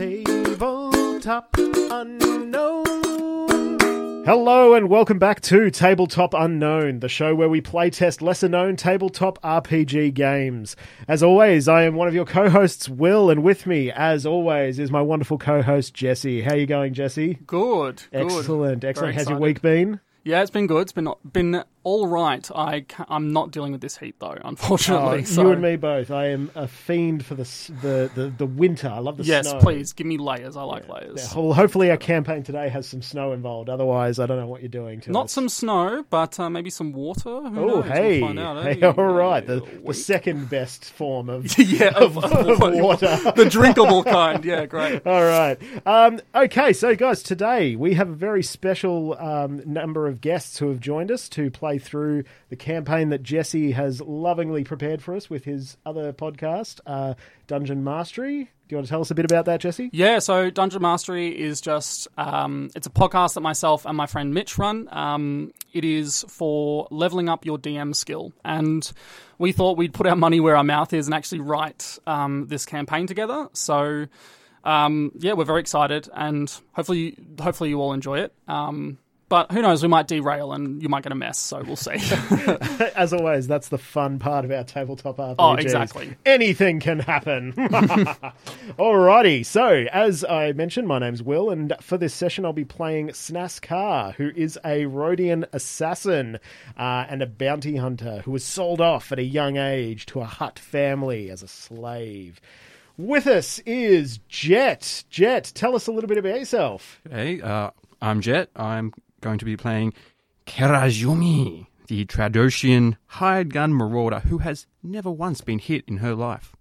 Tabletop Unknown. Hello and welcome back to Tabletop Unknown, the show where we playtest lesser known tabletop RPG games. As always, I am one of your co-hosts, Will, and with me, as always, is my wonderful co-host Jesse. How you going, Jesse? Good. good. Excellent, excellent. Very How's your week been? Yeah, it's been good. It's been been all right. I ca- I'm not dealing with this heat though, unfortunately. Oh, so- You and me both. I am a fiend for the the the, the winter. I love the Yes, snow. Yes, please give me layers. I like Yeah, layers. well, hopefully our campaign today has some snow involved. Otherwise, I don't know what you're doing to Not us. some snow, but uh, maybe some water. Oh, hey, we'll find out, hey, eh? all right. The, the second best form of yeah, of, of of water. the drinkable kind. Yeah, great. All right. Um, okay, so guys, today we have a very special um, number of guests who have joined us to play through the campaign that Jesse has lovingly prepared for us with his other podcast, uh, Dungeon Mastery. Do you want to tell us a bit about that, Jesse? Yeah, so Dungeon Mastery is just um, it's a podcast that myself and my friend Mitch run. Um, it is for leveling up your DM skill, and we thought we'd put our money where our mouth is and actually write um, this campaign together. So um, yeah, we're very excited, and hopefully, hopefully you all enjoy it. But who knows? We might derail, and you might get a mess. So we'll see. As always, that's the fun part of our tabletop RPGs. Oh, exactly. Anything can happen. Alrighty, so as I mentioned, my name's Will, and for this session, I'll be playing Snaskar, who is a Rodian assassin uh, and a bounty hunter who was sold off at a young age to a Hutt family as a slave. With us is Jet. Jet, tell us a little bit about yourself. Hey, uh, I'm Jet. I'm going to be playing Kerajumi, the Trandoshian hired gun marauder who has never once been hit in her life.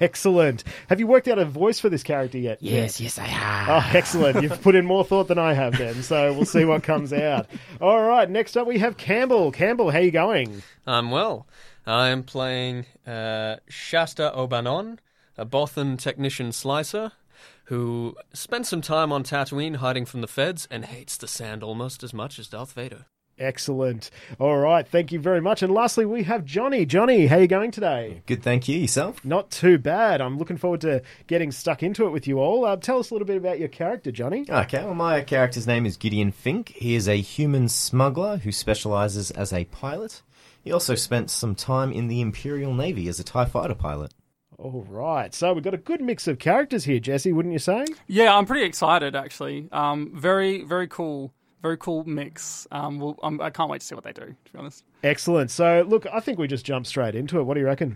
Excellent. Have you worked out a voice for this character yet? Yes, yes, I have. Oh, excellent. You've put in more thought than I have then, so we'll see what comes out. All right, next up we have Campbell. Campbell, how you going? I'm well. I am playing uh, Shasta Obanon, a Bothan technician slicer who spent some time on Tatooine hiding from the feds and hates the sand almost as much as Darth Vader. Excellent. All right, thank you very much. And lastly, we have Johnny. Johnny, how are you going today? Good, thank you. Yourself? Not too bad. I'm looking forward to getting stuck into it with you all. Uh, tell us a little bit about your character, Johnny. Okay, well, my character's name is Gideon Fink. He is a human smuggler who specializes as a pilot. He also spent some time in the Imperial Navy as a TIE fighter pilot. All right, so we've got a good mix of characters here, Jesse, wouldn't you say? Yeah, I'm pretty excited actually. Um, very, very cool, very cool mix. Um, we'll, um, I can't wait to see what they do. To be honest. Excellent. So, look, I think we just jump straight into it. What do you reckon?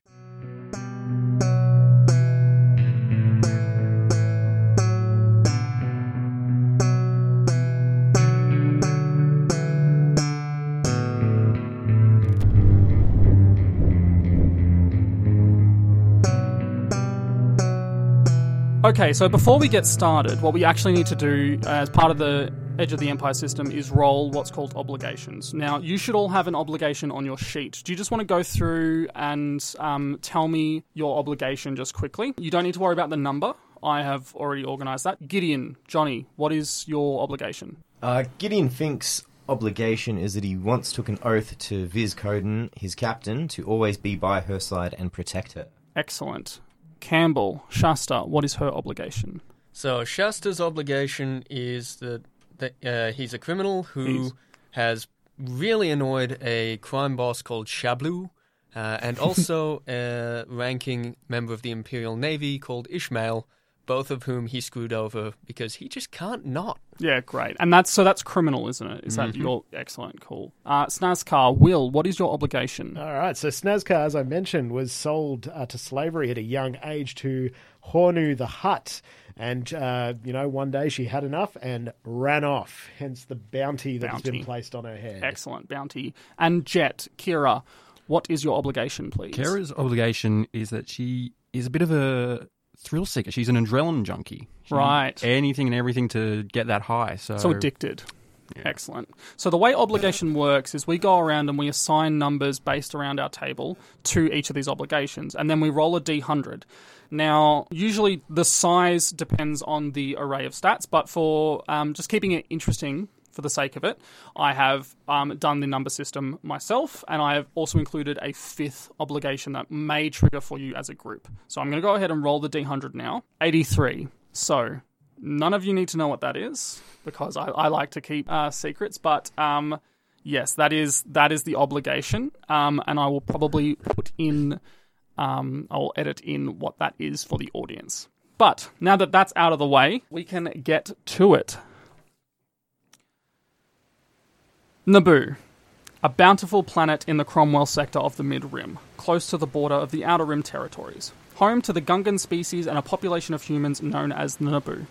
Okay, so before we get started, what we actually need to do uh, as part of the Edge of the Empire system is roll what's called obligations. Now, you should all have an obligation on your sheet. Do you just want to go through and um, tell me your obligation just quickly? You don't need to worry about the number. I have already organised that. Gideon, Johnny, what is your obligation? Uh, Gideon Fink's obligation is that he once took an oath to Viz Coden, his captain, to always be by her side and protect her. Excellent. Campbell, Shasta, what is her obligation? So Shasta's obligation is that, that uh, he's a criminal who He's- has really annoyed a crime boss called Shablu, uh, and also a ranking member of the Imperial Navy called Ishmael, both of whom he screwed over because he just can't not. Yeah, great. And that's so that's criminal, isn't it? Is that your excellent? call? Uh, Snazcar, Will, what is your obligation? All right, so Snazcar, as I mentioned, was sold uh, to slavery at a young age to Hornu the Hutt, And, uh, you know, one day she had enough and ran off, hence the bounty that has been placed on her head. Excellent bounty. And Jet, Kira, what is your obligation, please? Kira's obligation is that she is a bit of a thrill seeker. She's an adrenaline junkie. She- Right. Anything and everything to get that high. So, So addicted. Excellent. So the way obligation works is we go around and we assign numbers based around our table to each of these obligations, and then we roll a d100. Now, usually the size depends on the array of stats, but for um, just keeping it interesting for the sake of it, I have um, done the number system myself, and I have also included a fifth obligation that may trigger for you as a group. So I'm going to go ahead and roll the d100 now. 83. So, none of you need to know what that is because I, I like to keep uh, secrets. But um, yes, that is that is the obligation, um, and I will probably put in. Um, I'll edit in what that is for the audience. But now that that's out of the way, we can get to it. Naboo, a bountiful planet in the Chommell sector of the Mid Rim, close to the border of the Outer Rim territories, home to the Gungan species and a population of humans known as Naboo.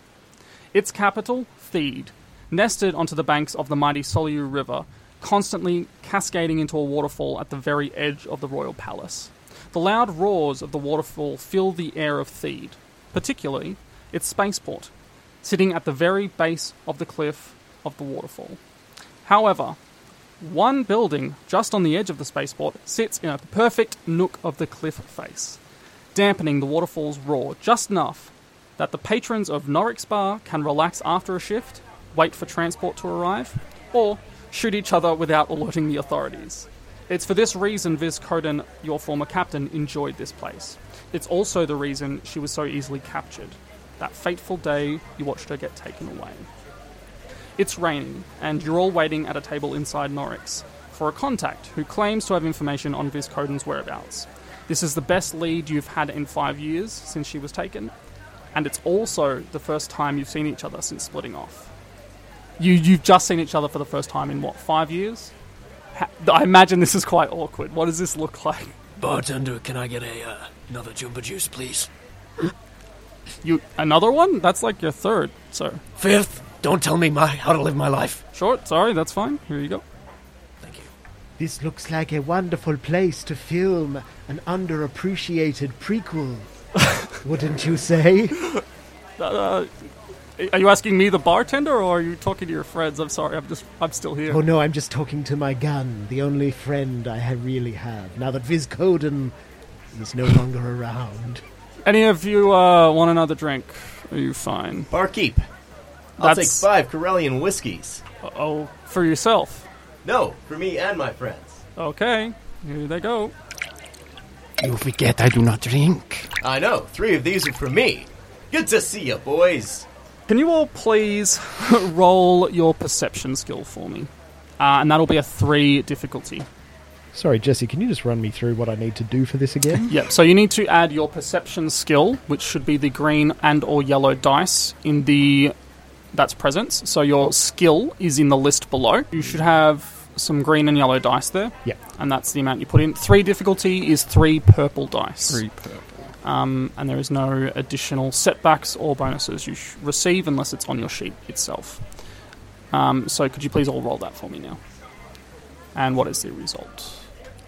Its capital, Theed, nested onto the banks of the mighty Solleu River, constantly cascading into a waterfall at the very edge of the royal palace. The loud roars of the waterfall fill the air of Theed, particularly its spaceport, sitting at the very base of the cliff of the waterfall. However, one building just on the edge of the spaceport sits in a perfect nook of the cliff face, dampening the waterfall's roar just enough that the patrons of Norix Bar can relax after a shift, wait for transport to arrive, or shoot each other without alerting the authorities. It's for this reason Viz Coden, your former captain, enjoyed this place. It's also the reason she was so easily captured. That fateful day you watched her get taken away. It's raining, and you're all waiting at a table inside Norix for a contact who claims to have information on Viz Coden's whereabouts. This is the best lead you've had in five years since she was taken, and it's also the first time you've seen each other since splitting off. You, you've just seen each other for the first time in what, five years? Ha- I imagine this is quite awkward. What does this look like? Bartender, can I get a uh, another jumbo juice, please? You another one? That's like your third, sir. Fifth. Don't tell me my how to live my life. Short, sorry, that's fine. Here you go. Thank you. This looks like a wonderful place to film an underappreciated prequel. Wouldn't you say? Uh, are you asking me, the bartender, or are you talking to your friends? I'm sorry, I'm just, I'm still here. Oh no, I'm just talking to my gun, the only friend I really have. Now that Viz Coden is no longer around. Any of you uh, want another drink? Are you fine? Barkeep. I'll That's- take five Corellian whiskeys. Oh, for yourself. No, for me and my friends. Okay, here they go. You forget I do not drink. I know, three of these are for me. Good to see you, boys. Can you all please roll your perception skill for me? Uh, and that'll be a three difficulty. Sorry, Jesse, can you just run me through what I need to do for this again? Yep. So you need to add your perception skill, which should be the green and or yellow dice in the that's presence. So your skill is in the list below. You should have some green and yellow dice there. Yeah. And that's the amount you put in. Three difficulty is three purple dice. Three purple. Um, and there is no additional setbacks or bonuses you sh- receive unless it's on your sheet itself. Um, so could you please all roll that for me now? And what is the result?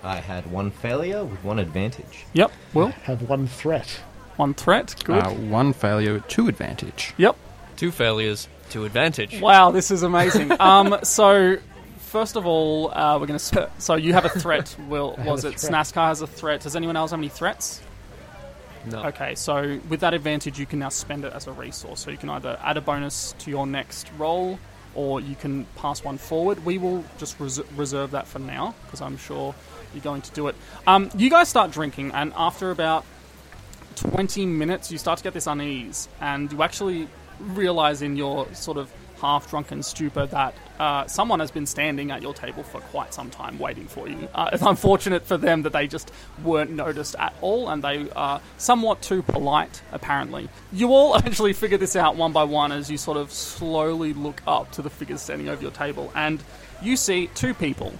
I had one failure with one advantage. Yep. Will have one threat. one threat. Good. Uh, one failure, two advantage. Yep. Two failures, two advantage. Wow, this is amazing. um, so, first of all, uh, we're going to. So, you have a threat. Will was it? threat. Snaskar has a threat. Does anyone else have any threats? No. Okay, so with that advantage, you can now spend it as a resource. So you can either add a bonus to your next roll, or you can pass one forward. We will just res- reserve that for now because I'm sure you're going to do it. Um, you guys start drinking, and after about 20 minutes, you start to get this unease, and you actually realize in your sort of half drunken stupor that uh, someone has been standing at your table for quite some time waiting for you. Uh, it's unfortunate for them that they just weren't noticed at all, and they are somewhat too polite, apparently. You all eventually figure this out one by one as you sort of slowly look up to the figures standing over your table, and you see two people.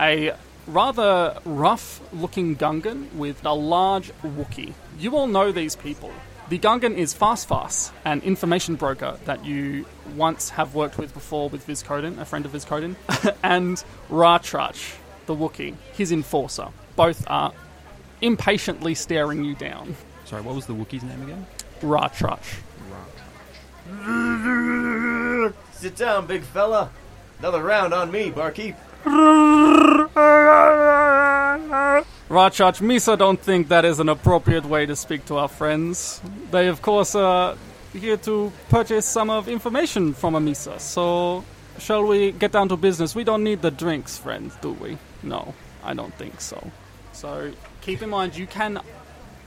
A rather rough looking Gungan with a large Wookiee. You all know these people. The Gungan is Fast Fast, an information broker that you once have worked with before with Viz Coden, a friend of Viz Coden, and Ratrach, the Wookiee, his enforcer. Both are impatiently staring you down. Sorry, what was the Wookiee's name again? Ratrach. Sit down, big fella. Another round on me, barkeep. Rachach, Misa don't think that is an appropriate way to speak to our friends. They, of course, are here to purchase some of information from a Misa. So, shall we get down to business? We don't need the drinks, friends, do we? No, I don't think so. So, keep in mind, you can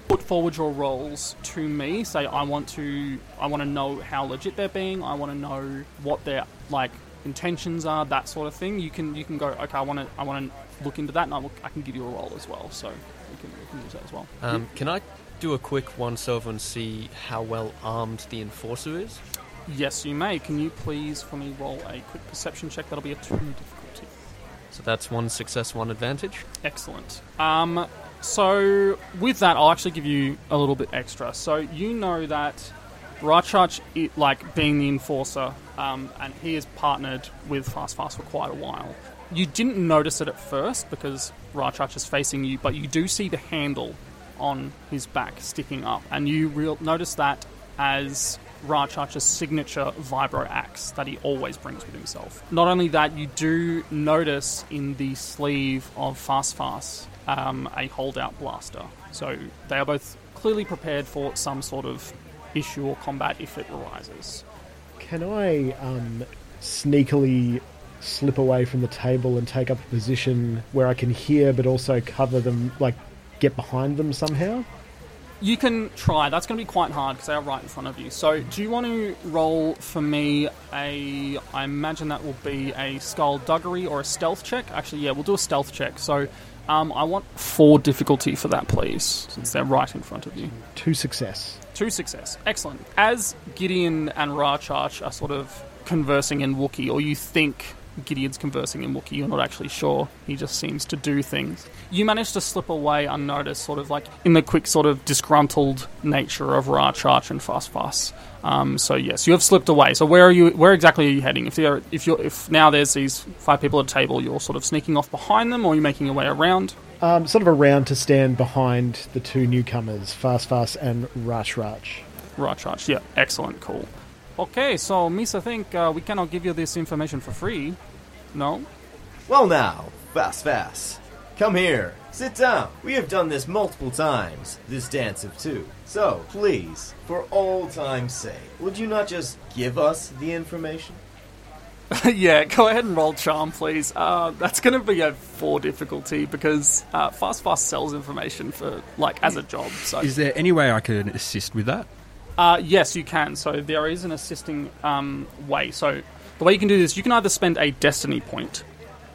put forward your roles to me. Say I want to, I want to know how legit they're being. I want to know what they're like intentions are, that sort of thing. You can you can go. Okay, I want to I want to look into that, and I, will, I can give you a role as well. So we can, we can use that as well. Um, can I do a quick once over and see how well armed the enforcer is? Yes, you may. Can you please for me roll a quick perception check? That'll be a two difficulty. So that's one success, one advantage. Excellent. Um, so with that, I'll actually give you a little bit extra. So you know that Rachach, like being the enforcer, um, and he is partnered with Fast Fast for quite a while. You didn't notice it at first because Rachach is facing you, but you do see the handle on his back sticking up, and you real notice that as Rachach's signature vibro axe that he always brings with himself. Not only that, you do notice in the sleeve of Fast Fast um, a holdout blaster. So they are both clearly prepared for some sort of issue or combat if it arises. Can I um, sneakily slip away from the table and take up a position where I can hear but also cover them, like get behind them somehow? You can try. That's going to be quite hard because they are right in front of you. So, do you want to roll for me a? I imagine that will be a skullduggery or a stealth check. Actually, yeah, we'll do a stealth check. So, um, I want four difficulty for that, please, since they're right in front of you. Two success. Two success. Excellent. As Gideon and Rachach are sort of conversing in Wookiee, or you think Gideon's conversing in Wookiee, you're not actually sure. He just seems to do things. You manage to slip away unnoticed, sort of like in the quick, sort of disgruntled nature of Rachach and Fast Fast. Um, so yes, you have slipped away. So where are you? Where exactly are you heading? If there, if you're, if now there's these five people at a table, you're sort of sneaking off behind them, or you're making your way around. Um, sort of around to stand behind the two newcomers, Fast Fast and Rush Rush. Rachach, yeah, excellent, cool. Okay, so Miss, I think uh, we cannot give you this information for free. No? Well, now, fast, fast. Come here. Sit down. We have done this multiple times, this dance of two. So, please, for all time's sake, would you not just give us the information? yeah, go ahead and roll charm, please. Uh, that's going to be a four difficulty because uh, Fast Fast sells information for like as a job. So Is there any way I can assist with that? Uh, yes, you can. So there is an assisting um, way. So the way you can do this, you can either spend a destiny point,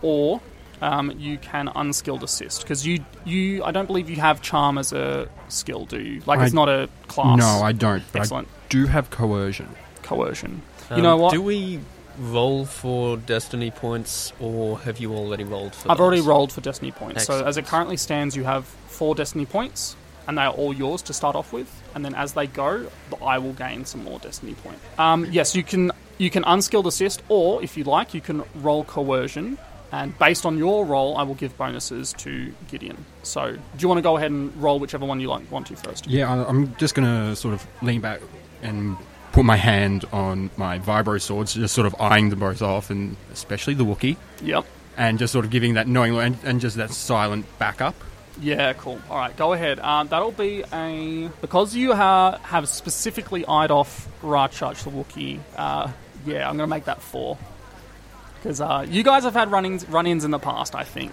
or um, you can unskilled assist because you you I don't believe you have charm as a skill, do you? Like it's not a class. No, I don't. But Excellent. I do have coercion. coercion. you Um, know what? Do we roll for destiny points, or have you already rolled for? I've already rolled for destiny points. So as it currently stands, you have four destiny points, and they are all yours to start off with. And then as they go, I will gain some more destiny point. Um, yes, you can you can unskilled assist, or if you like, you can roll coercion. And based on your roll, I will give bonuses to Gideon. So, do you want to go ahead and roll whichever one you like want to first? Yeah, I- I'm just going to sort of lean back and put my hand on my vibro swords, just sort of eyeing them both off, and especially the Wookiee. Yep. and just sort of giving that knowing and, and just that silent backup. Yeah, cool. All right, go ahead. Um, that'll be a because you ha- have specifically eyed off Rachach the Wookiee. Uh, yeah, I'm gonna make that four because uh, you guys have had run-ins, run-ins in the past. I think.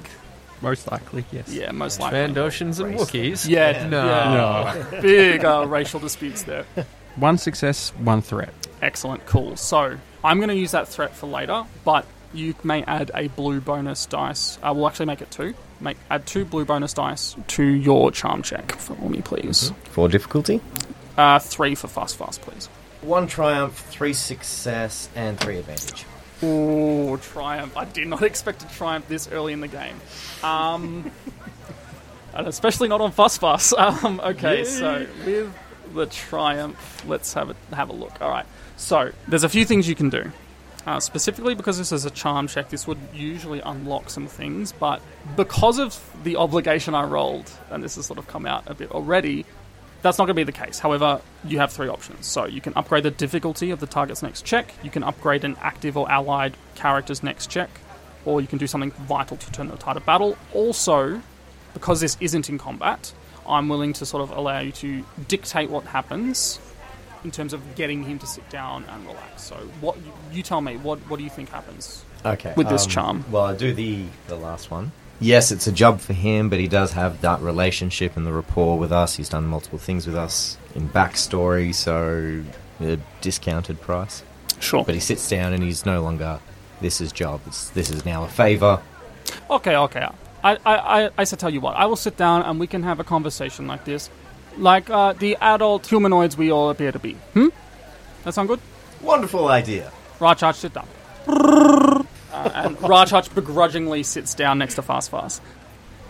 Most likely, yes. Yeah, most likely. Trandoshans and Wookiees. Yeah, No. yeah. big uh, racial disputes there. One success, one threat. Excellent, cool. So I'm going to use that threat for later, but you may add a blue bonus dice. Uh, we'll actually make it two. Make add two blue bonus dice to your charm check for me, please. For difficulty? Uh, three for fast, fast, please. One triumph, three success, and three advantage. Ooh, triumph! I did not expect to triumph this early in the game, um, and especially not on Fuss Fuss. Um, okay, so with the triumph, let's have a have a look. All right, so there's a few things you can do. Uh, specifically because this is a charm check, this would usually unlock some things, but because of the obligation I rolled, and this has sort of come out a bit already, that's not going to be the case. However, you have three options. So you can upgrade the difficulty of the target's next check, you can upgrade an active or allied character's next check, or you can do something vital to turn the tide of battle. Also, because this isn't in combat, I'm willing to sort of allow you to dictate what happens in terms of getting him to sit down and relax. So what you tell me, what what do you think happens? Okay. With this um, charm. Well, I do the the last one. yes, it's a job for him, but he does have that relationship and the rapport with us. He's done multiple things with us in backstory, so a discounted price. Sure. But he sits down and he's no longer. This is job. It's, this is now a favor. Okay, okay. I, I, I, I said, tell you what. I will sit down and we can have a conversation like this, like uh, the adult humanoids we all appear to be. Hmm. That sound good? Wonderful idea. Rajach, sit down. uh, and Rajach begrudgingly sits down next to Fast Fast.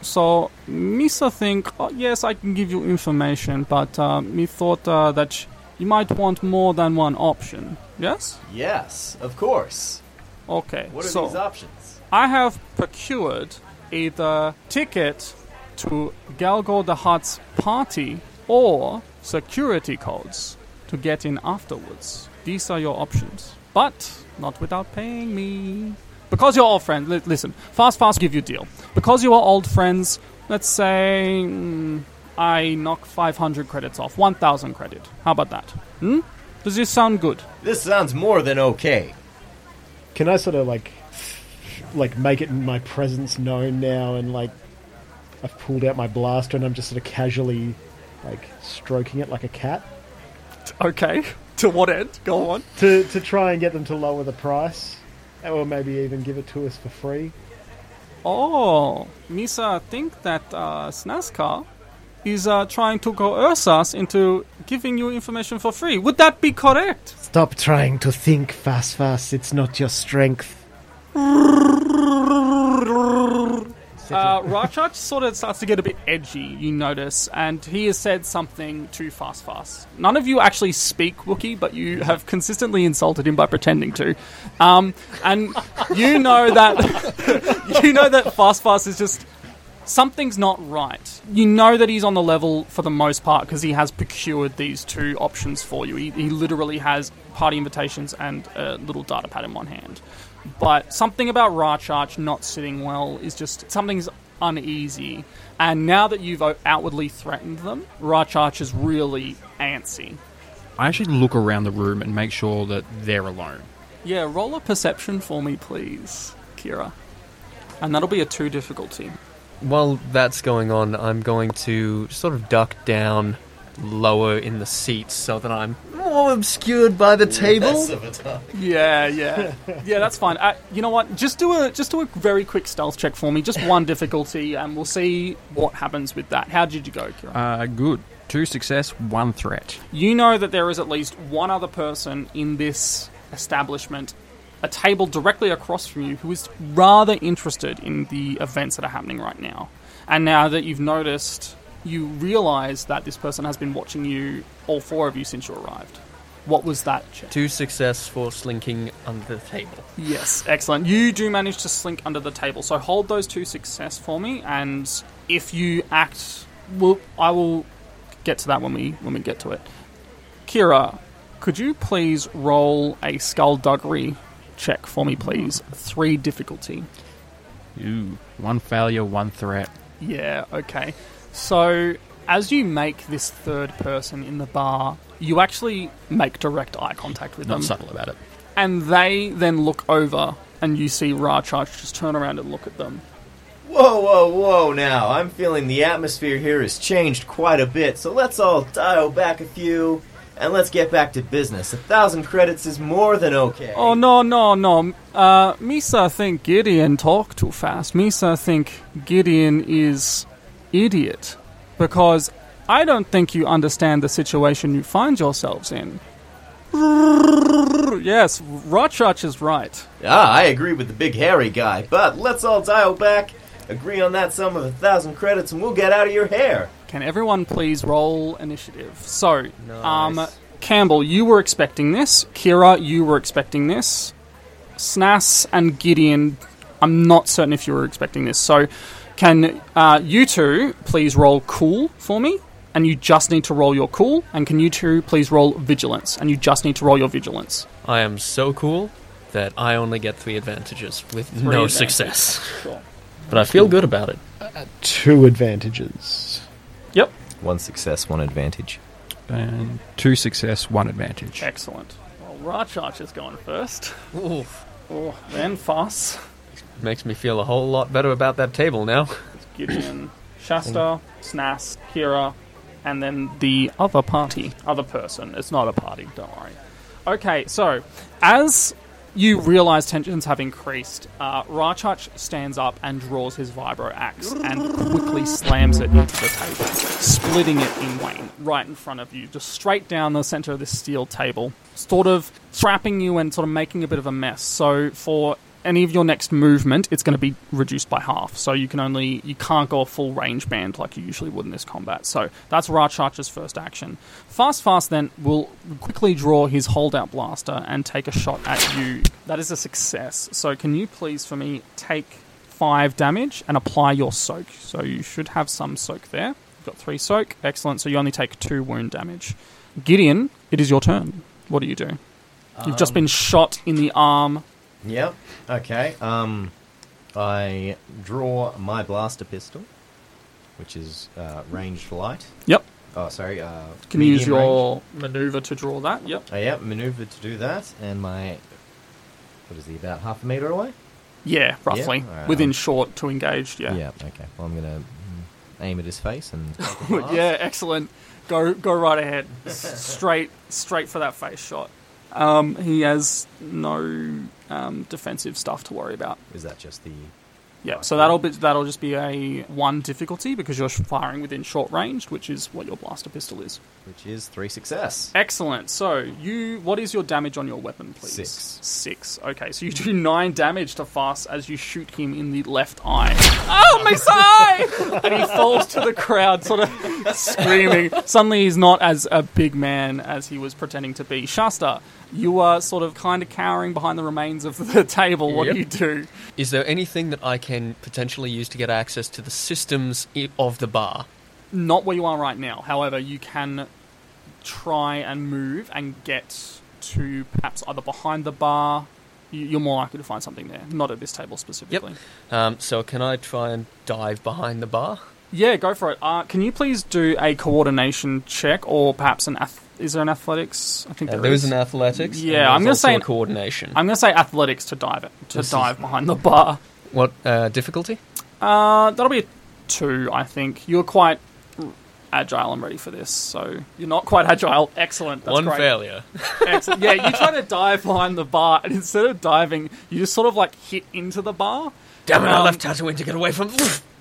So, Misa think, oh, yes, I can give you information, but uh, me thought uh, that you might want more than one option. Yes? Yes, of course. Okay. What are so, these options? I have procured either ticket to Galgo the Hutt's party or security codes to get in afterwards. These are your options. But not without paying me. Because you're old friends, li- listen, Fast Fast give you a deal. Because you are old friends, let's say mm, I knock 500 credits off, 1000 credit. How about that? Hmm? Does this sound good? This sounds more than okay. Can I sort of like, like make it my presence known now, and like, I've pulled out my blaster and I'm just sort of casually, like, stroking it like a cat Okay. To what end? Go on. to to try and get them to lower the price, or maybe even give it to us for free. Oh, Misa think that uh, Snaska is uh, trying to coerce us into giving you information for free. Would that be correct? Stop trying to think fast, fast. It's not your strength. Uh, sort of starts to get a bit edgy, you notice, and he has said something to Fast Fast. None of you actually speak Wookiee, but you have consistently insulted him by pretending to. Um, and you know that you know that Fast Fast is just something's not right. You know that he's on the level for the most part because he has procured these two options for you. He, he literally has party invitations and a little data pad in one hand. But something about Rachach not sitting well is just something's uneasy. And now that you've outwardly threatened them, Rachach is really antsy. I actually look around the room and make sure that they're alone. Yeah, roll a perception for me, please, Kira. And that'll be a two difficulty. While that's going on, I'm going to sort of duck down lower in the seats so that I'm more obscured by the table. Less of a time. Yeah, yeah, yeah. That's fine. Uh, you know what? Just do a just do a very quick stealth check for me. Just one difficulty, and we'll see what happens with that. How did you go, Kira? Uh, good. Two success, one threat. you know that there is at least one other person in this establishment, a table directly across from you, who is rather interested in the events that are happening right now. And now that you've noticed, you realize that this person has been watching you, all four of you, since you arrived. What was that check? Two success for slinking under the table. Yes, excellent. You do manage to slink under the table, so hold those two success for me, and if you act, well, I will get to that when we when we get to it. Kira, could you please roll a skullduggery check for me, please? Three difficulty. Ooh, one failure, one threat. Yeah, okay. So, as you make this third person in the bar, you actually make direct eye contact with Not them. subtle about it. And they then look over, and you see Rachach just turn around and look at them. Whoa, whoa, whoa now. I'm feeling the atmosphere here has changed quite a bit, so let's all dial back a few and let's get back to business. A thousand credits is more than okay. Oh no no no! Uh, Misa think Gideon talk too fast. Misa think Gideon is idiot because I don't think you understand the situation you find yourselves in. Yes, Rachach is right. Ah, I agree with the big hairy guy, but let's all dial back, agree on that sum of a thousand credits, and we'll get out of your hair. Can everyone please roll initiative? So, um, Campbell, you were expecting this. Kira, you were expecting this. Snas and Gideon, I'm not certain if you were expecting this. So, can uh, you two please roll cool for me? And you just need to roll your cool. And can you two please roll vigilance? And you just need to roll your vigilance. I am so cool that I only get three advantages with Three no advantages. success. Sure. But I feel good about it. Two advantages. Yep. One success, one advantage. And two success, one advantage. Excellent. Well, Rachach is going first. Oof. Oh, then Foss. Makes me feel a whole lot better about that table now. Gideon, Shasta, Snas, Kira, and then the other party, other person. It's not a party, don't worry. Okay, so as you realize tensions have increased, uh, Rachach stands up and draws his vibro axe and quickly slams it into the table, splitting it in twain right in front of you, just straight down the center of this steel table, sort of trapping you and sort of making a bit of a mess. So for any of your next movement, it's going to be reduced by half. So you can only you can't go a full range band like you usually would in this combat. So that's Rachach's first action. Fast Fast then will quickly draw his holdout blaster and take a shot at you. That is a success. So can you please for me take five damage and apply your soak? So you should have some soak there. You've got three soak. Excellent. So you only take two wound damage. Gideon, it is your turn. What do you do? You've just um, been shot in the arm. Yep. Okay. Um, I draw my blaster pistol, which is uh, ranged light. Yep. Oh, sorry. Uh, Can you use medium range. your maneuver to draw that? Yep. Oh, yeah, maneuver to do that, and my what is he about half a meter away? Yeah, roughly. alright, Within um, short to engaged, yeah. Yeah. Okay. Well, I'm gonna mm, aim at his face and. take a blast. yeah, excellent. Go go right ahead. S- straight straight for that face shot. Um, he has no um, defensive stuff to worry about. Is that just the? Yeah, so that'll be that'll just be a one difficulty because you're firing within short range, which is what your blaster pistol is. Which is three success. Excellent. So you, what is your damage on your weapon, please? Six. Six. Okay, so you do nine damage to Fast as you shoot him in the left eye. Oh, my side! and he falls to the crowd, sort of screaming. Suddenly, he's not as a big man as he was pretending to be. Shasta, you are sort of kind of cowering behind the remains of the table. What Yep. do you do? Is there anything that I can potentially use to get access to the systems of the bar? Not where you are right now. However, you can try and move and get to perhaps either behind the bar. You- You're more likely to find something there. Not at this table specifically. Um, so can I try and dive behind the bar? Yeah, go for it. Uh, can you please do a coordination check or perhaps an ath- is there an athletics? I think Uh, there there is. is an athletics. Yeah, I'm gonna say an- coordination. I'm going to say athletics to dive it to This is- dive behind the bar. What uh, difficulty? Uh, that'll be a two, I think. You're quite agile and ready for this, so you're not quite agile. Excellent. That's One great. failure. Excellent. Yeah, you try to dive behind the bar, and instead of diving, you just sort of like hit into the bar. Damn it! I Um, left Tatooine to get away from.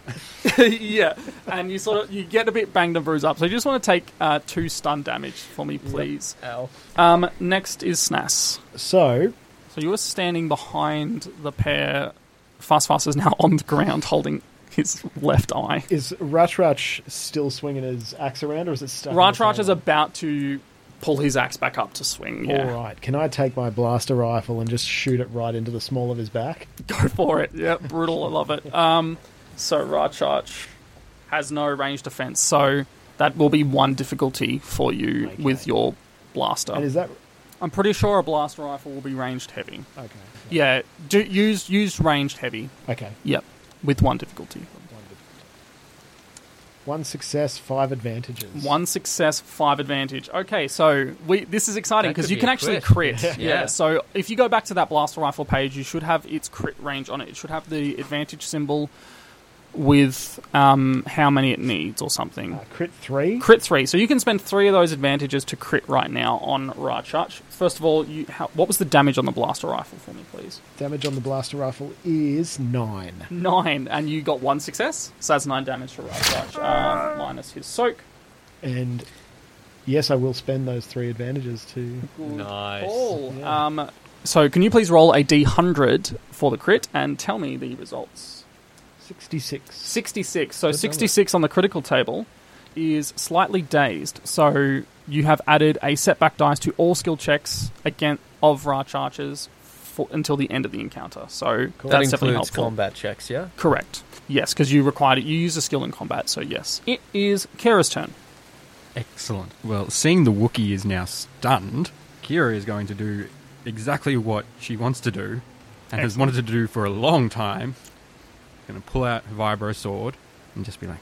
yeah, and you sort of you get a bit banged and bruised up. So you just want to take uh, two stun damage for me, please. Ow. Um, next is Snas. So, So you were standing behind the pair. Fast Fast is now on the ground holding his left eye. is Ratchrach still swinging his axe around, or is it stuck? the is about to pull his axe back up to swing. Yeah, All right. Can I take my blaster rifle and just shoot it right into the small of his back? go for it. Yeah, brutal. I love it. Um, so Rachrach has no range defense, so that will be one difficulty for you Okay. with your blaster. And is that I'm pretty sure a blaster rifle will be ranged heavy. okay? Yeah, do use use ranged heavy. Okay. Yep, with one difficulty. One success, five advantages. One success, five advantage. Okay, so we this is exciting That because could you be can a actually crit. crit. yeah. Yeah. So if you go back to that blaster rifle page, you should have its crit range on it. It should have the advantage symbol with um, how many it needs or something. Uh, crit three. Crit three. So you can spend three of those advantages to crit right now on Rachach. First of all, you, how, what was the damage on the blaster rifle for me, please? Damage on the blaster rifle is nine. Nine, and you got one success. So that's nine damage for Rachach, uh, minus his soak. And yes, I will spend those three advantages to. Nice. Cool. Yeah. Um, so can you please roll a d100 for the crit and tell me the results? 66. 66. So Good 66 on the critical table is slightly dazed. So you have added a setback dice to all skill checks again of Rachach's for until the end of the encounter. So Cool. That that's definitely includes helpful. combat checks, yeah? Correct. Yes, because you required it. You use a skill in combat. So yes, it is Kira's turn. Excellent. Well, seeing the Wookiee is now stunned, Kira is going to do exactly what she wants to do and has wanted to do for a long time. Going to pull out vibro sword and just be like,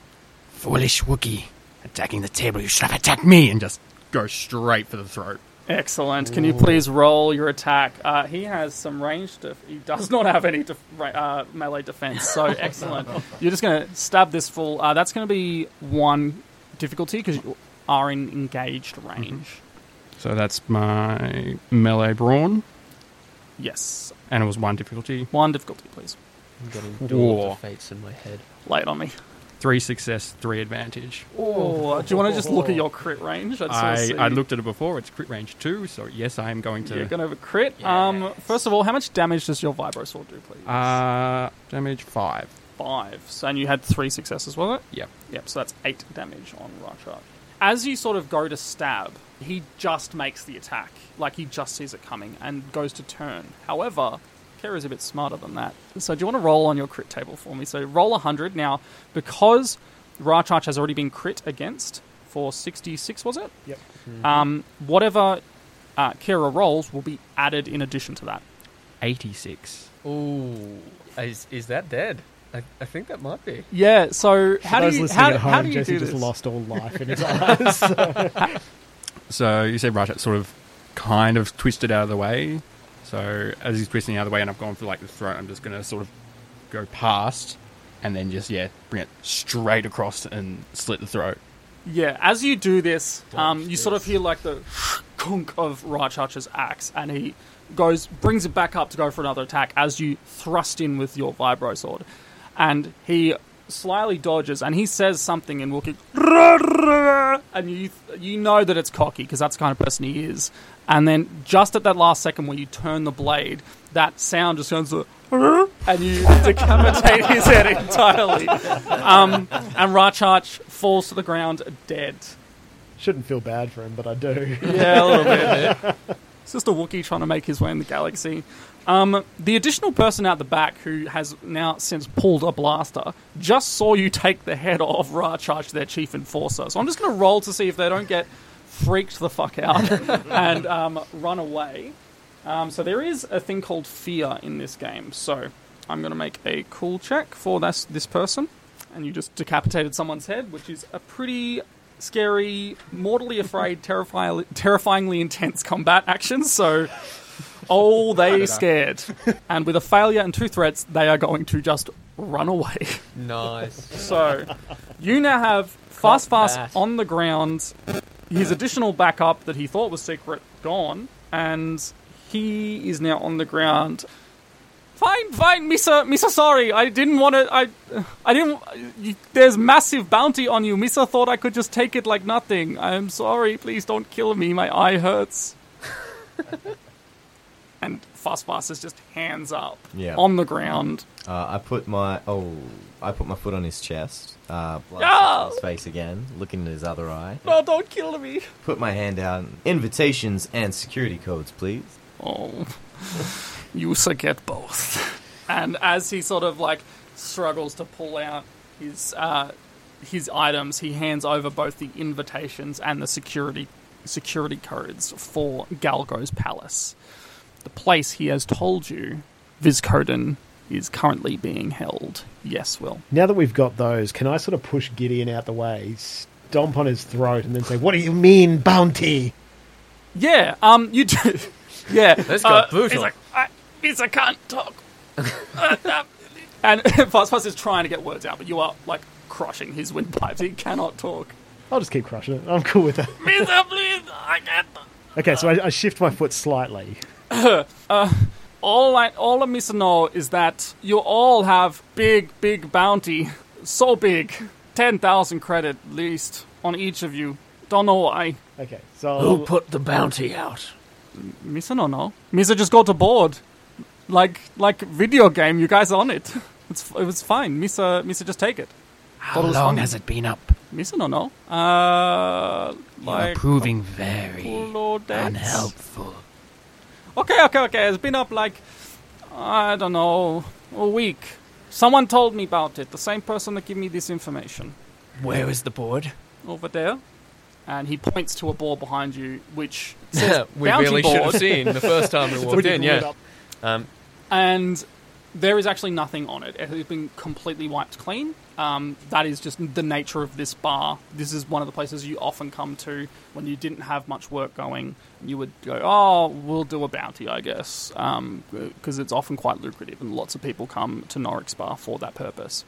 "Foolish Wookiee, attacking the table! You should have attacked me!" and just go straight for the throat. Excellent. Can you please roll your attack? Uh, he has some range. Def- he does not have any def- uh, melee defense. So excellent. You're just going to stab this full. Uh, that's going to be one difficulty because you are in engaged range. So that's my melee brawn, Yes. and it was one difficulty. One difficulty, please. I'm getting duel of the fates in my head. Lay it on me. Three success, three advantage. Oh, do you want to just look at your crit range? I'd sort I, I looked at it before. It's crit range two, so yes, I am going to. You're going to have a crit. Um, first of all, how much damage does your vibro sword do, please? Uh, damage five. five. So, and you had three successes, was it? Yep. Yep, so that's eight damage on Rorschach. As you sort of go to stab, he just makes the attack. Like he just sees it coming and goes to turn. However, Kara's a bit smarter than that. So do you want to roll on your crit table for me? So roll 100. Now, because Rorschach has already been crit against for 66, was it? Yep. Um, whatever uh, Kara rolls will be added in addition to that. Eighty-six. Ooh, is is that dead? I, I think that might be. Yeah, so how For do you, how, home, how do you Jesse do just this? lost all life in his eyes. So you said Rajat sort of kind of twisted out of the way. So as he's pressing the other way and I've gone for like the throat, I'm just going to sort of go past and then just, yeah, bring it straight across and slit the throat. Yeah, as you do this, um, you sort of hear like the kunk of Rajach's axe, and he goes, brings it back up to go for another attack as you thrust in with your vibro sword, and he slyly dodges, and he says something in Wookiee, and you you know that it's cocky because that's the kind of person he is, and then just at that last second where you turn the blade, that sound just goes. to and you decapitate his head entirely. Um, and Rachach falls to the ground dead. Shouldn't feel bad for him, but I do. Yeah, a little bit. It's just a Wookiee trying to make his way in the galaxy. Um, the additional person out the back who has now since pulled a blaster just saw you take the head off Rachach, their chief enforcer. So I'm just going to roll to see if they don't get freaked the fuck out and um, run away. Um, so there is a thing called fear in this game. So I'm going to make a cool check for this this person, and you just decapitated someone's head, which is a pretty scary, mortally afraid, terrifying, terrifyingly intense combat action. So, oh, they scared, and with a failure and two threats, they are going to just run away. Nice. So, you now have Fast Cut Fast that. on the ground. His additional backup that he thought was secret gone, and he is now on the ground. Fine, fine, Misa, Misa. Sorry, I didn't want to. I, I didn't. You, there's massive bounty on you. Misa thought I could just take it like nothing. I'm sorry. Please don't kill me. My eye hurts. And Fast Fast is just hands up Yeah. on the ground. Uh, I put my oh, I put my foot on his chest, uh, No! his face again, looking in his other eye. No, don't kill me. Put my hand out. Invitations and security codes, please. Oh, you get both. And as he sort of like struggles to pull out his uh, his items, he hands over both the invitations and the security security codes for Galgo's palace, the place he has told you Vizcoden is currently being held. Yes, Will. Now that we've got those, can I sort of push Gideon out the way, stomp on his throat, and then say, "What do you mean, bounty?" Yeah, um, you do. Yeah, Let's go uh, brutal. He's like, I, he's a can't talk. Uh, uh, and Fast Fast is trying to get words out, but you are like crushing his windpipes. He cannot talk. I'll just keep crushing it. I'm cool with that. Mister, please, I can't. Okay, so I, I shift my foot slightly. All I, all I miss to know is that you all have big, big bounty, so big, ten thousand credit at least on each of you. Don't know why. Okay, so Who put the bounty out? Misa no no. Misa just got aboard. Like like video game, you guys on it. It's it was fine. Misa Misa just take it. How Thought it was long fun. has it been up? Misa no no. Uh You are like proving very couple of days. unhelpful. Okay, okay, okay. It's been up like I don't know, a week. Someone told me about it. The same person that gave me this information. Where is the board? Over there. And he points to a board behind you, which says we bounty really should board. have seen the first time we walked in. Yeah. Um, and there is actually nothing on it. It has been completely wiped clean. Um, that is just the nature of this bar. This is one of the places you often come to when you didn't have much work going. You would go, oh, we'll do a bounty, I guess, because it's often quite lucrative, and lots of people come to Norix Bar for that purpose.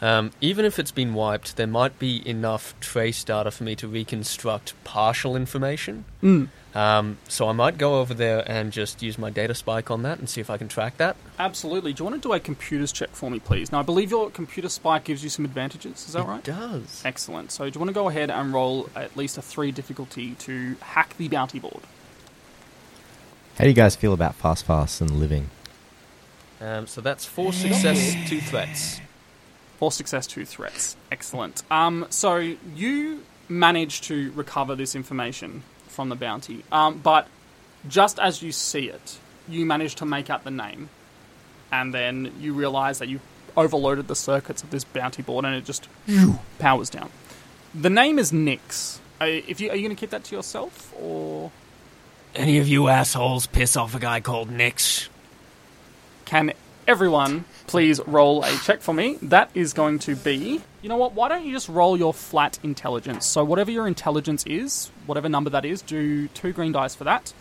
Um, even if it's been wiped, there might be enough trace data for me to reconstruct partial information. Mm. Um, so I might go over there and just use my data spike on that and see if I can track that. Absolutely. Do you want to do a computers check for me, please? Now, I believe your computer spike gives you some advantages. Is that right? It does. Excellent. So, do you want to go ahead and roll at least a three difficulty to hack the bounty board? How do you guys feel about fast, fast and living? Um, so that's four success, two threats. Four success, two threats. Excellent. Um, so you manage to recover this information from the bounty, um, but just as you see it, you manage to make out the name, and then you realise that you overloaded the circuits of this bounty board, and it just powers down. The name is Nix. Uh, if you are you going to keep that to yourself, or Any of you assholes piss off a guy called Nix? can everyone please roll a check for me? That is going to be. You know what? Why don't you just roll your flat intelligence? So, whatever your intelligence is, whatever number that is, do two green dice for that.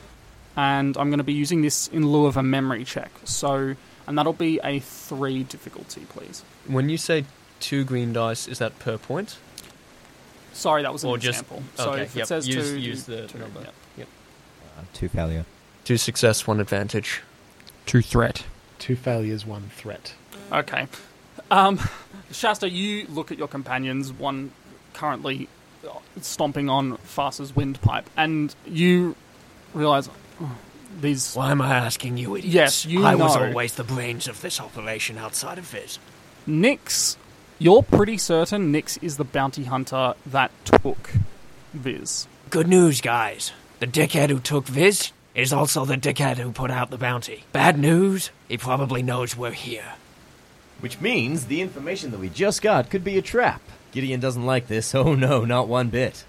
And I'm going to be using this in lieu of a memory check. So, and that'll be a three difficulty, please. When you say two green dice, is that per point? Sorry, that was an Or just- example. so, okay, if it yep, says use- two, use do the two, number. yep. Uh, two failure. Two success, one advantage. Two threat. Two failures, one threat. Okay. Um, Shasta, you look at your companions, one currently stomping on Farsa's windpipe, and you realize oh, these. Why am I asking you idiots? Yes, you I was always the brains of this operation outside of Viz. Nix, you're pretty certain Nix is the bounty hunter that took Viz. Good news, guys. The dickhead who took Viz is also the dickhead who put out the bounty. Bad news, he probably knows we're here. Which means the information that we just got could be a trap. Gideon doesn't like this. Oh no, not one bit.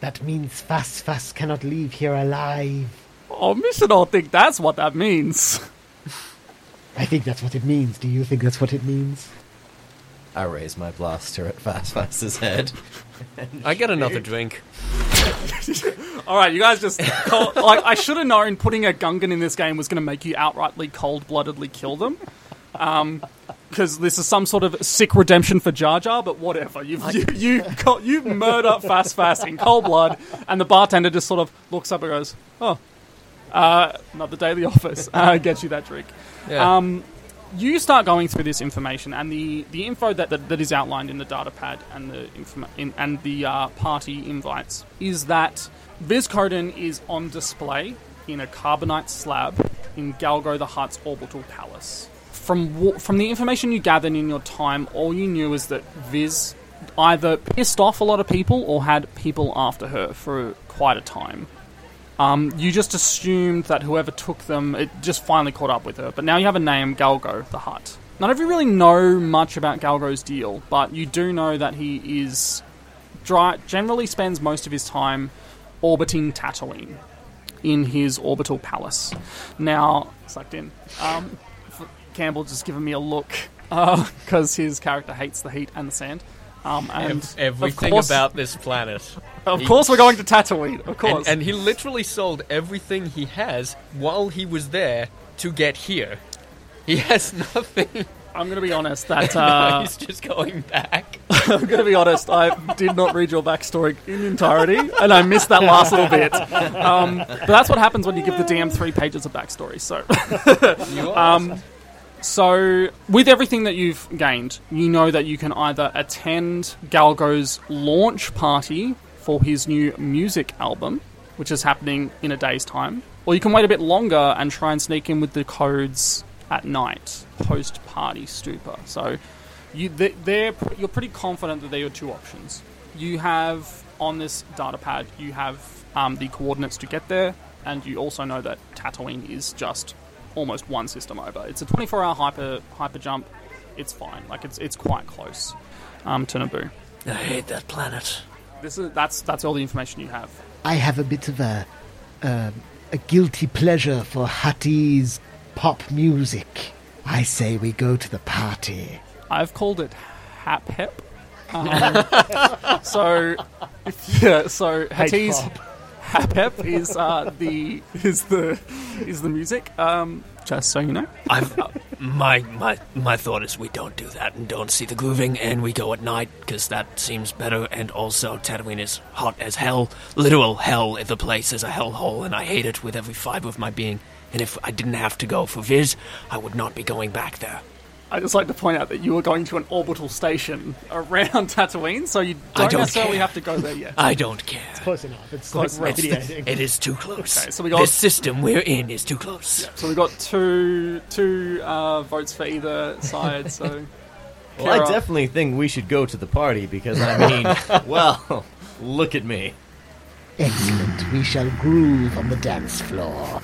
That means Fast Fast cannot leave here alive. Oh, Mister don't think that's what that means. I think that's what it means. Do you think that's what it means? I raise my blaster at Fast Fast's head. I get another drink. All right, you guys just cold, like I should have known putting a Gungan in this game was going to make you outrightly cold-bloodedly kill them. Um, because this is some sort of sick redemption for Jar Jar, but whatever. You've, you you co- you murder fast fast in cold blood, and the bartender just sort of looks up and goes, "Oh, uh, another day at the office." Uh, gets you that drink. Yeah. Um, you start going through this information and the, the info that, that, that is outlined in the data pad and the informa- in, and the uh, party invites is that Vizcoden is on display in a carbonite slab in Galgo the Hutt's orbital palace. From from the information you gathered in your time, all you knew is that Viz either pissed off a lot of people or had people after her for quite a time. Um, you just assumed that whoever took them, it just finally caught up with her. But now you have a name, Galgo the Hutt. None of you really know much about Galgo's deal, but you do know that he is dry, generally spends most of his time orbiting Tatooine in his orbital palace. Now, sucked in. Um, Campbell just giving me a look because his character hates the heat and the sand. Um, and Ev- everything course, about this planet. Of he- course, we're going to Tatooine. Of course. And, and he literally sold everything he has while he was there to get here. He has nothing. I'm going to be honest that uh, he's just going back. I'm going to be honest. I did not read your backstory in entirety, and I missed that last little bit. Um, but that's what happens when you give the DM three pages of backstory. So, You are um, so with everything that you've gained, you know that you can either attend Galgo's launch party for his new music album, which is happening in a day's time, or you can wait a bit longer and try and sneak in with the codes at night, post party stupor. So you they- they're you're pretty confident that there are two options. You have on this data pad you have um, the coordinates to get there, and you also know that Tatooine is just almost one system over. It's a 24-hour hyper hyper jump. It's fine. Like it's it's quite close um, to Naboo. I hate that planet. This is that's that's all the information you have. I have a bit of a um a guilty pleasure for Hattie's pop music. I say we go to the party. I've called it Hap Hep. Um, so, yeah, so Hatties H-pop. Hap Hep is uh, the is the is the music. Um, just so you know. I've, uh, my my my thought is we don't do that and don't see the grooving, and we go at night because that seems better. And also, Tatooine is hot as hell, literal hell. If the place is a hellhole, and I hate it with every fiber of my being. And if I didn't have to go for Viz, I would not be going back there. I just like to point out that you were going to an orbital station around Tatooine, so you don't, don't necessarily care. have to go there yet. I don't care. It's close enough. It's Close like enough. radiating. It is too close. Okay, so we got- this system we're in is too close. So we got two two uh, votes for either side. So Well, I definitely think we should go to the party because, I mean, well, look at me. Excellent. We shall groove on the dance floor.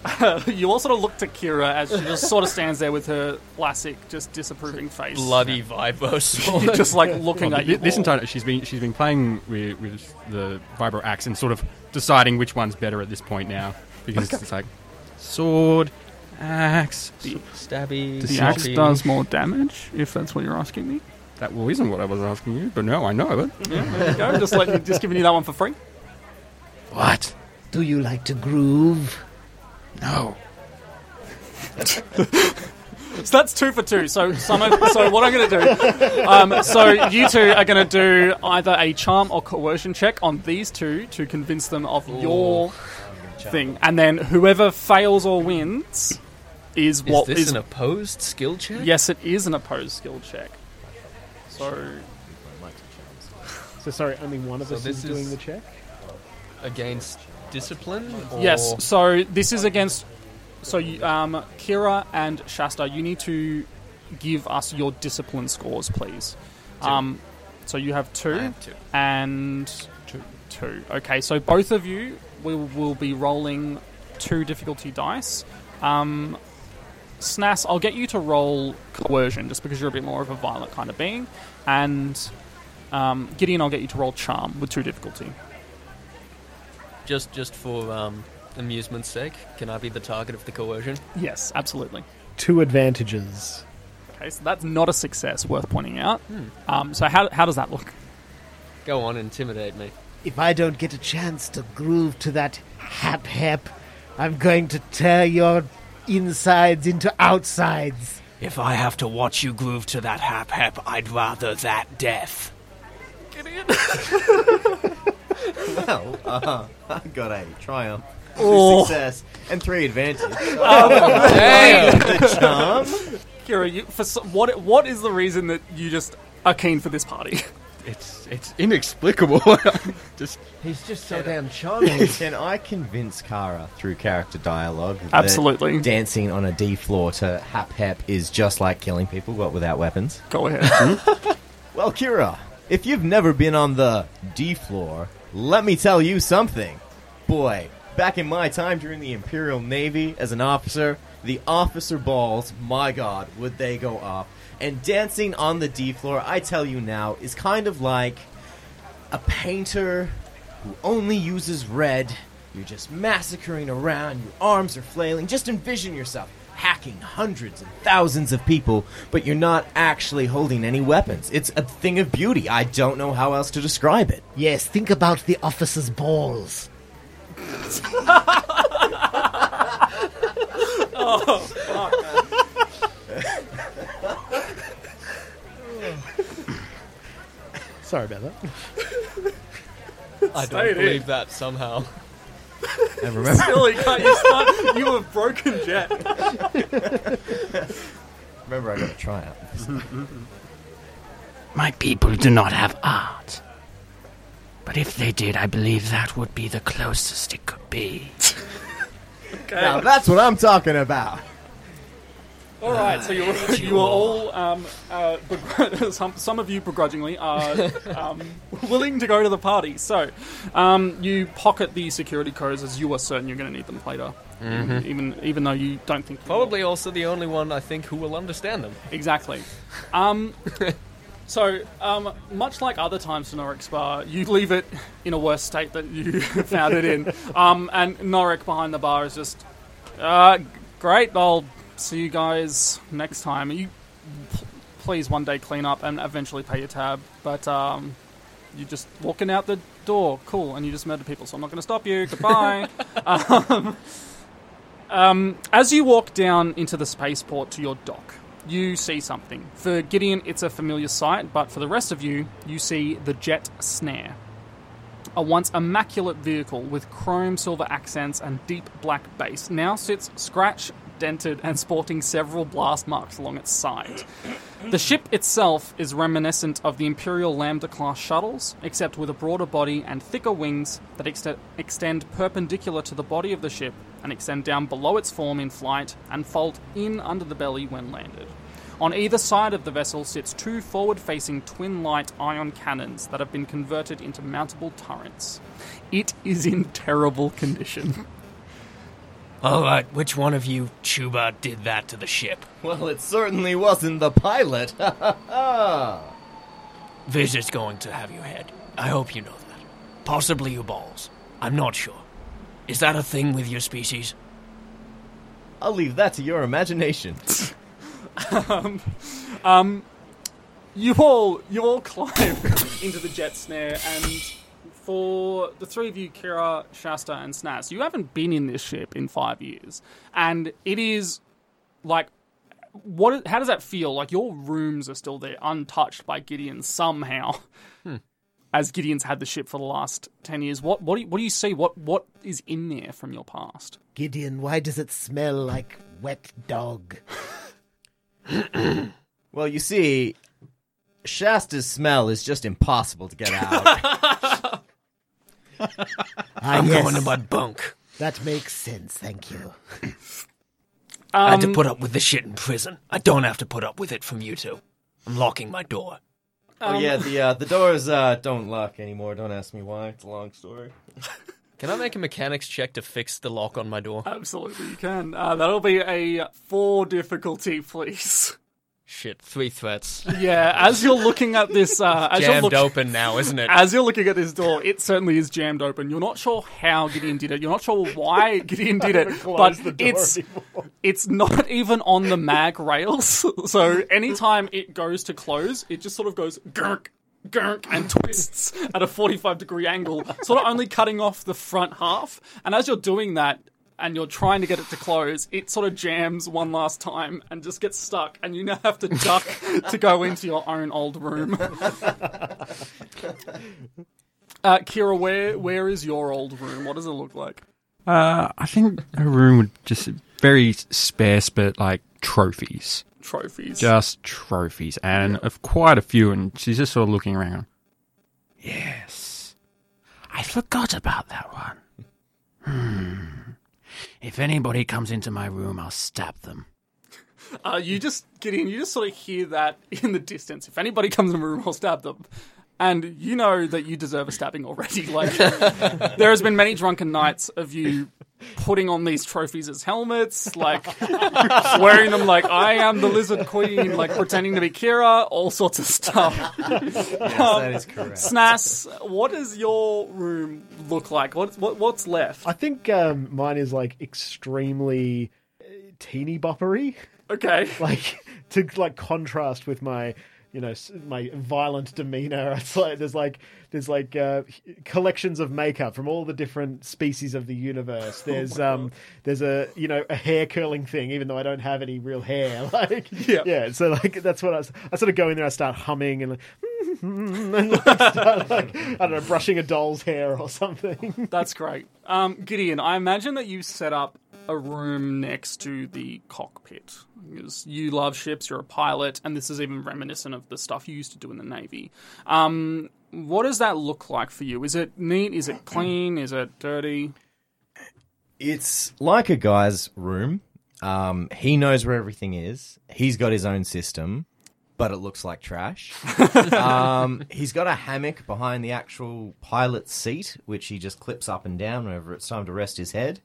you all sort of look to Kira as she just sort of stands there with her classic, just disapproving face, Bloody vibro sword. just like looking Well, at you. this all. entire she's been she's been playing with, with the vibro axe and sort of deciding which one's better at this point now because it's like sword, axe. Stabby. The axe does more damage, if that's what you're asking me. That well isn't what I was asking you, but no, I know it. Yeah, there you go. Just let you, just giving you that one for free. What? Do you like to groove? No. So that's two for two. So, some so what I'm going to do, um, so you two are going to do either a charm or coercion check on these two to convince them of your thing, and then whoever fails or wins is Is what this is. an opposed skill check? yes, it is an opposed skill check. So So sorry, only one of So us this is doing the check. Against discipline? Or yes, so this is against. So um, Kira and Shasta, you need to give us your discipline scores, please. Um, so you have two. I have two. and two. two. Okay, so both of you will will be rolling two difficulty dice. Um, Snas, I'll get you to roll coercion just because you're a bit more of a violent kind of being, and um, Gideon, I'll get you to roll charm with two difficulty. Just, just for um, amusement's sake, can I be the target of the coercion? Yes, absolutely. Two advantages. Okay, so that's not a success, worth pointing out. Um, so how how does that look? Go on, intimidate me. If I don't get a chance to groove to that hap hep, I'm going to tear your insides into outsides. If I have to watch you groove to that hap hap, I'd rather that death. Well, uh, I got a triumph, two Oh. success, and three advantage. Damn! the charm? Kira, you, for so- what what is the reason that you just are keen for this party? It's it's inexplicable. Just He's just so damn charming. Can I convince Kara through character dialogue that Absolutely. dancing on a D floor to hap hep is just like killing people but without weapons? Go ahead. Well, Kira, if you've never been on the D floor, let me tell you something. Boy, back in my time during the Imperial Navy as an officer, the officer balls, my god, would they go off. And dancing on the D floor, I tell you now, is kind of like a painter who only uses red. You're just massacring around, your arms are flailing. Just envision yourself hacking hundreds and thousands of people, but you're not actually holding any weapons. It's a thing of beauty. I don't know how else to describe it. Yes, think about the officer's balls. Oh, fuck, Sorry about that. I don't believe that somehow. And remember, Silly, can't you start? You have broken jet. remember I got a tryout. My people do not have art. But if they did, I believe that would be the closest it could be. Now that's what I'm talking about. All right, so you're you are all um, uh, begr- some some of you begrudgingly are um, willing to go to the party. So um, you pocket the security codes as you are certain you're going to need them later, even even though you don't think you will. Probably also the only one I think who will understand them. Exactly. Um, so, um, much like other times to Norix Spa, you leave it in a worse state than you found it in. Um, and Norix behind the bar is just, uh, great, I'll see you guys next time. You please one day clean up and eventually pay your tab. But um, you're just walking out the door, cool, and you just murder people. So I'm not going to stop you. Goodbye. um, um, as you walk down into the spaceport to your dock, you see something. For Gideon, it's a familiar sight, but for the rest of you, you see the Jet Snare. A once immaculate vehicle with chrome silver accents and deep black base now sits scratched, dented, and sporting several blast marks along its side. The ship itself is reminiscent of the Imperial Lambda class shuttles, except with a broader body and thicker wings that ext- extend perpendicular to the body of the ship and extend down below its form in flight and fold in under the belly when landed. On either side of the vessel sits two forward facing twin light ion cannons that have been converted into mountable turrets. It is in terrible condition. All right, which one of you, Chuba, did that to the ship? Well, it certainly wasn't the pilot. Ha ha ha! Viz is going to have your head. I hope you know that. Possibly your balls. I'm not sure. Is that a thing with your species? I'll leave that to your imagination. Um, um, you all you all climb into the jet snare and for the three of you, Kira, Shasta, and Snas, you haven't been in this ship in five years. And it is like what how does that feel? Like your rooms are still there, untouched by Gideon somehow. Hmm. As Gideon's had the ship for the last ten years. What what do you, what do you see? What what is in there from your past? Gideon, why does it smell like wet dog? Well, you see, Shasta's smell is just impossible to get out. Ah, I'm yes, going to my bunk. that makes sense. Thank you. I had to Um, put up with this shit in prison. I don't have to put up with it from you two. I'm locking my door. oh yeah, the uh, the doors uh, don't lock anymore. Don't ask me why. It's a long story. Can I make a mechanics check to fix the lock on my door? Absolutely, you can. Uh, that'll be a four difficulty, please. Shit, three threats. Yeah, as you're looking at this, uh, as you're Jammed looking, open now, isn't it? as you're looking at this door, it certainly is jammed open. You're not sure how Gideon did it. You're not sure why Gideon did it, but Close the door it's anymore. it's not even on the mag rails. So anytime it goes to close, it just sort of goes gurk. Gurk and twists at a 45 degree angle, sort of only cutting off the front half. And as you're doing that, and you're trying to get it to close, it sort of jams one last time and just gets stuck, and you now have to duck to go into your own old room. Uh, Kira, where where is your old room? What does it look like? Uh, I think her room would just very sparse, but like trophies, Trophies. just trophies, and of quite a few. And she's just sort of looking around. Yes, I forgot about that one. Hmm. If anybody comes into my room, I'll stab them. Uh, you just in. You just sort of hear that in the distance. If anybody comes in the room, I'll stab them. And you know that you deserve a stabbing already. Like there has been many drunken nights of you putting on these trophies as helmets, like wearing them like I am the Lizard Queen, like pretending to be Kira, all sorts of stuff. Yes, that is correct. Snas, what does your room look like? What, what what's left? I think um, mine is like extremely uh, teeny boppery, Okay. like to like contrast with my you know my violent demeanor. It's like there's like there's like uh, collections of makeup from all the different species of the universe. There's um there's a you know a hair curling thing, even though I don't have any real hair. Like Yeah. yeah. So like that's what I, I sort of go in there. I start humming and like. and like start like I don't know, brushing a doll's hair or something. That's great. Um, Gideon, I imagine that you set up a room next to the cockpit because you love ships, you're a pilot, and this is even reminiscent of the stuff you used to do in the Navy. Um, what does that look like for you? Is it neat? Is it clean? Is it dirty? It's like a guy's room. Um, he knows where everything is. He's got his own system, but it looks like trash. um, he's got a hammock behind the actual pilot's seat, which he just clips up and down whenever it's time to rest his head.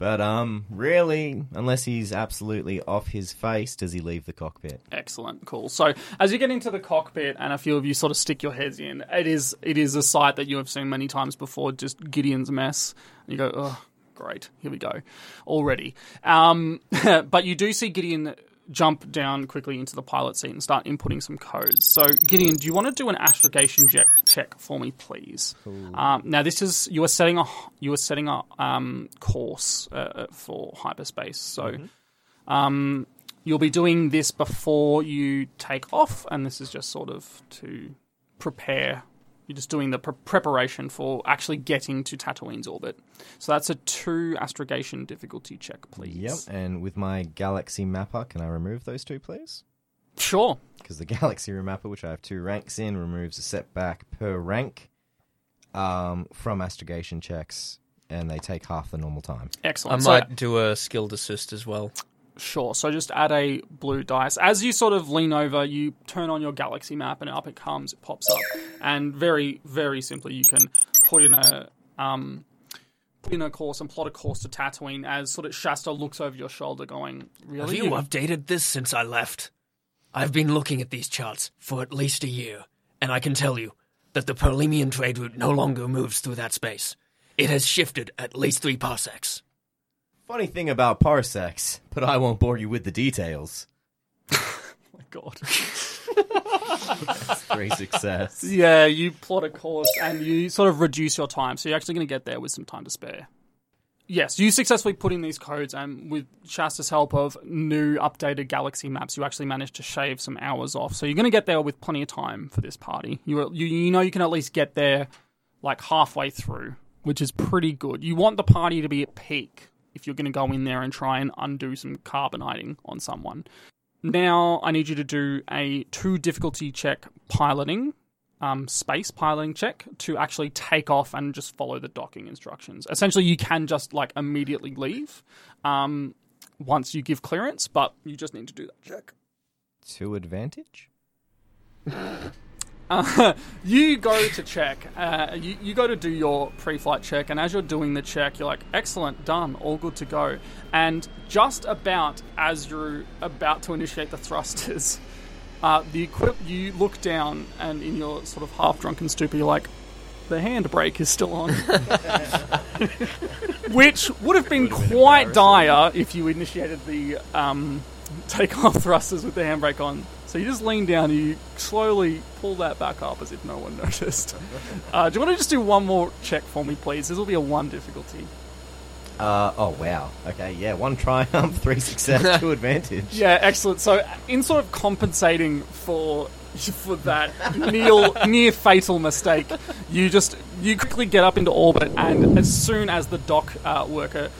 But um, really, unless he's absolutely off his face, does he leave the cockpit? Excellent, cool. So as you get into the cockpit, and a few of you sort of stick your heads in, it is it is a sight that you have seen many times before. Just Gideon's mess. And you go, oh, great, here we go, already. Um, but you do see Gideon jump down quickly into the pilot seat and start inputting some codes. So, Gideon, do you want to do an astrogation check, check for me, please? Um, now, this is you are setting a you are setting a um, course uh, for hyperspace. So, um, you'll be doing this before you take off, and this is just sort of to prepare. You're just doing the pre- preparation for actually getting to Tatooine's orbit. So that's a two astrogation difficulty check, please. Yep. And with my galaxy mapper, can I remove those two, please? Sure. Because the galaxy mapper, which I have two ranks in, removes a setback per rank um, from astrogation checks, and they take half the normal time. I Excellent. So- might do a skilled assist as well. Sure. So just add a blue dice. As you sort of lean over, you turn on your galaxy map, and up it comes. It pops up, and very, very simply, you can put in a um, put in a course and plot a course to Tatooine. As sort of Shasta looks over your shoulder, going, Have "Really? you updated this since I left? I've been looking at these charts for at least a year, and I can tell you that the Perlemian trade route no longer moves through that space. It has shifted at least three parsecs. Funny thing about parsecs, but I won't bore you with the details. Oh my God." Great success. Yeah, you plot a course and you sort of reduce your time, so you're actually going to get there with some time to spare. Yes, you successfully put in these codes, and with Shasta's help of new updated galaxy maps, you actually managed to shave some hours off. So you're going to get there with plenty of time for this party. You, you you know you can at least get there like halfway through, which is pretty good. You want the party to be at peak if you're going to go in there and try and undo some carbonating on someone. Now I need you to do a two difficulty check piloting, um, space piloting check to actually take off and just follow the docking instructions. Essentially, you can just like immediately leave um, once you give clearance, but you just need to do that check. To advantage? Uh, you go to check. Uh, you, you go to do your pre-flight check, and as you're doing the check, you're like, "Excellent, done, all good to go." And just about as you're about to initiate the thrusters, uh, the equip you look down, and in your sort of half-drunken stupor, you're like, "The handbrake is still on," which would have been quite dire if you initiated the um, takeoff thrusters with the handbrake on. So you just lean down and you slowly pull that back up as if no one noticed. Uh, do you want to just do one more check for me, please? This will be a one difficulty. Uh, oh, wow. Okay, yeah, one triumph, three success, two advantage. Yeah, excellent. So in sort of compensating for for that near near fatal mistake, you just you quickly get up into orbit, and as soon as the dock uh, worker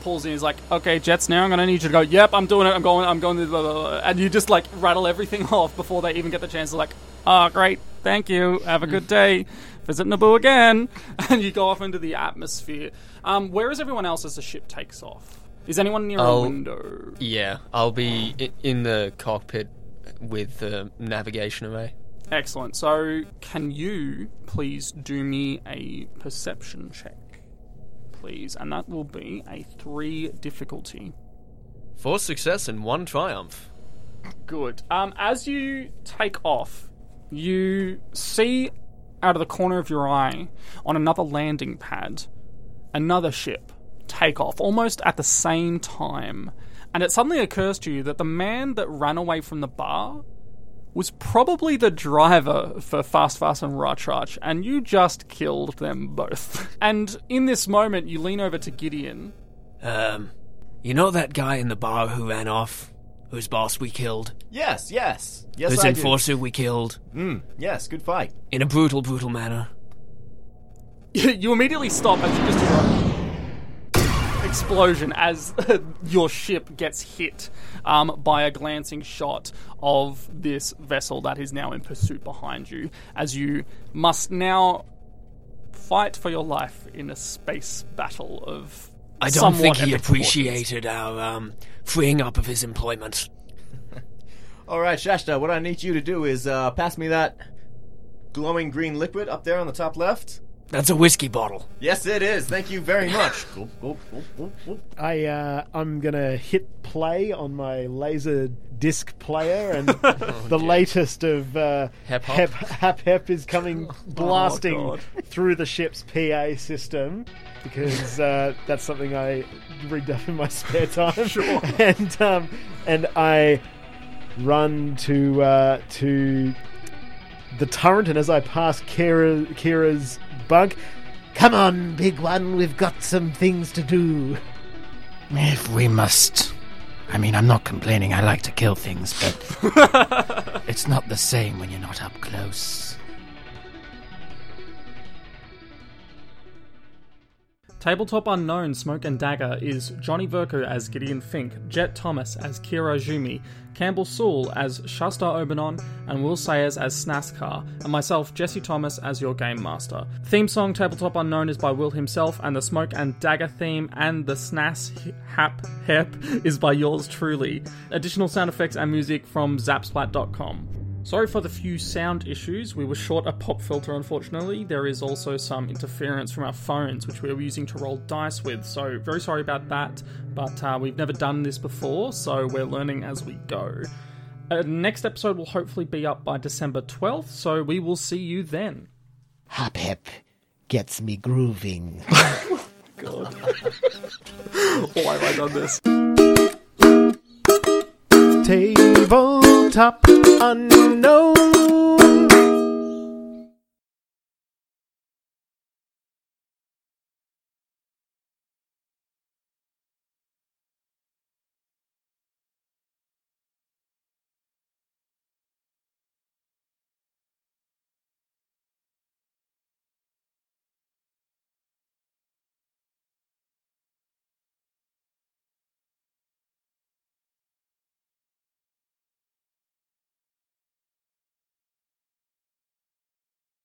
pulls in, he's like, "Okay, jets, now I'm gonna need you to go. Yep, I'm doing it. I'm going. I'm going." To blah, blah, blah." And you just like rattle everything off before they even get the chance to like, "Oh, great, thank you. Have a good day. Visit Naboo again." And you go off into the atmosphere. Um, where is everyone else as the ship takes off? Is anyone near a I'll- window? Yeah, I'll be in the cockpit with the navigation array. Excellent. So, can you please do me a perception check, please? And that will be a three difficulty. Four success and one triumph. Good. Um, as you take off, you see out of the corner of your eye on another landing pad another ship take off almost at the same time. And it suddenly occurs to you that the man that ran away from the bar was probably the driver for Fast Fast and Rach Rach, and you just killed them both. And in this moment, you lean over to Gideon. Um, you know that guy in the bar who ran off? Whose boss we killed? Yes, yes. Yes, whose I do. enforcer we killed? Mm, yes, good fight. In a brutal, brutal manner. you immediately stop as you just hear a explosion as your ship gets hit um, by a glancing shot of this vessel that is now in pursuit behind you as you must now fight for your life in a space battle of I don't think he appreciated our um, freeing up of his employment. All right, Shasta, what I need you to do is uh, pass me that glowing green liquid up there on the top left. That's a whiskey bottle. Yes, it is. Thank you very much. Gulp, gulp, gulp, gulp, gulp. I uh, I'm gonna hit play on my laser disc player, and the latest of uh, Hep hop? hep, hap hep is coming blasting God. through the ship's PA system because uh, that's something I rigged up in my spare time. Sure. And um, and I run to uh, to the turret, and as I pass Kira, Kira's bunk, Come on, big one, we've got some things to do. If we must. I mean, I'm not complaining. I like to kill things, but it's not the same when you're not up close. Tabletop Unknown Smoke and Dagger is Johnny Verco as Gideon Fink, Jet Thomas as Kira Jumi, Campbell Sewell as Shasta Obanon, and Will Sayers as Snaskar, and myself, Jesse Thomas, as your Game Master. Theme song Tabletop Unknown is by Will himself, and the Smoke and Dagger theme and the Snas Hap Hep is by yours truly. Additional sound effects and music from Zapsplat.com. Sorry for the few sound issues. We were short a pop filter, unfortunately. There is also some interference from our phones, which we were using to roll dice with. So, very sorry about that. But uh, we've never done this before, so we're learning as we go. Uh, next episode will hopefully be up by December 12th, so we will see you then. Hop hep gets me grooving. God. Why have I done this? Tabletop unknown.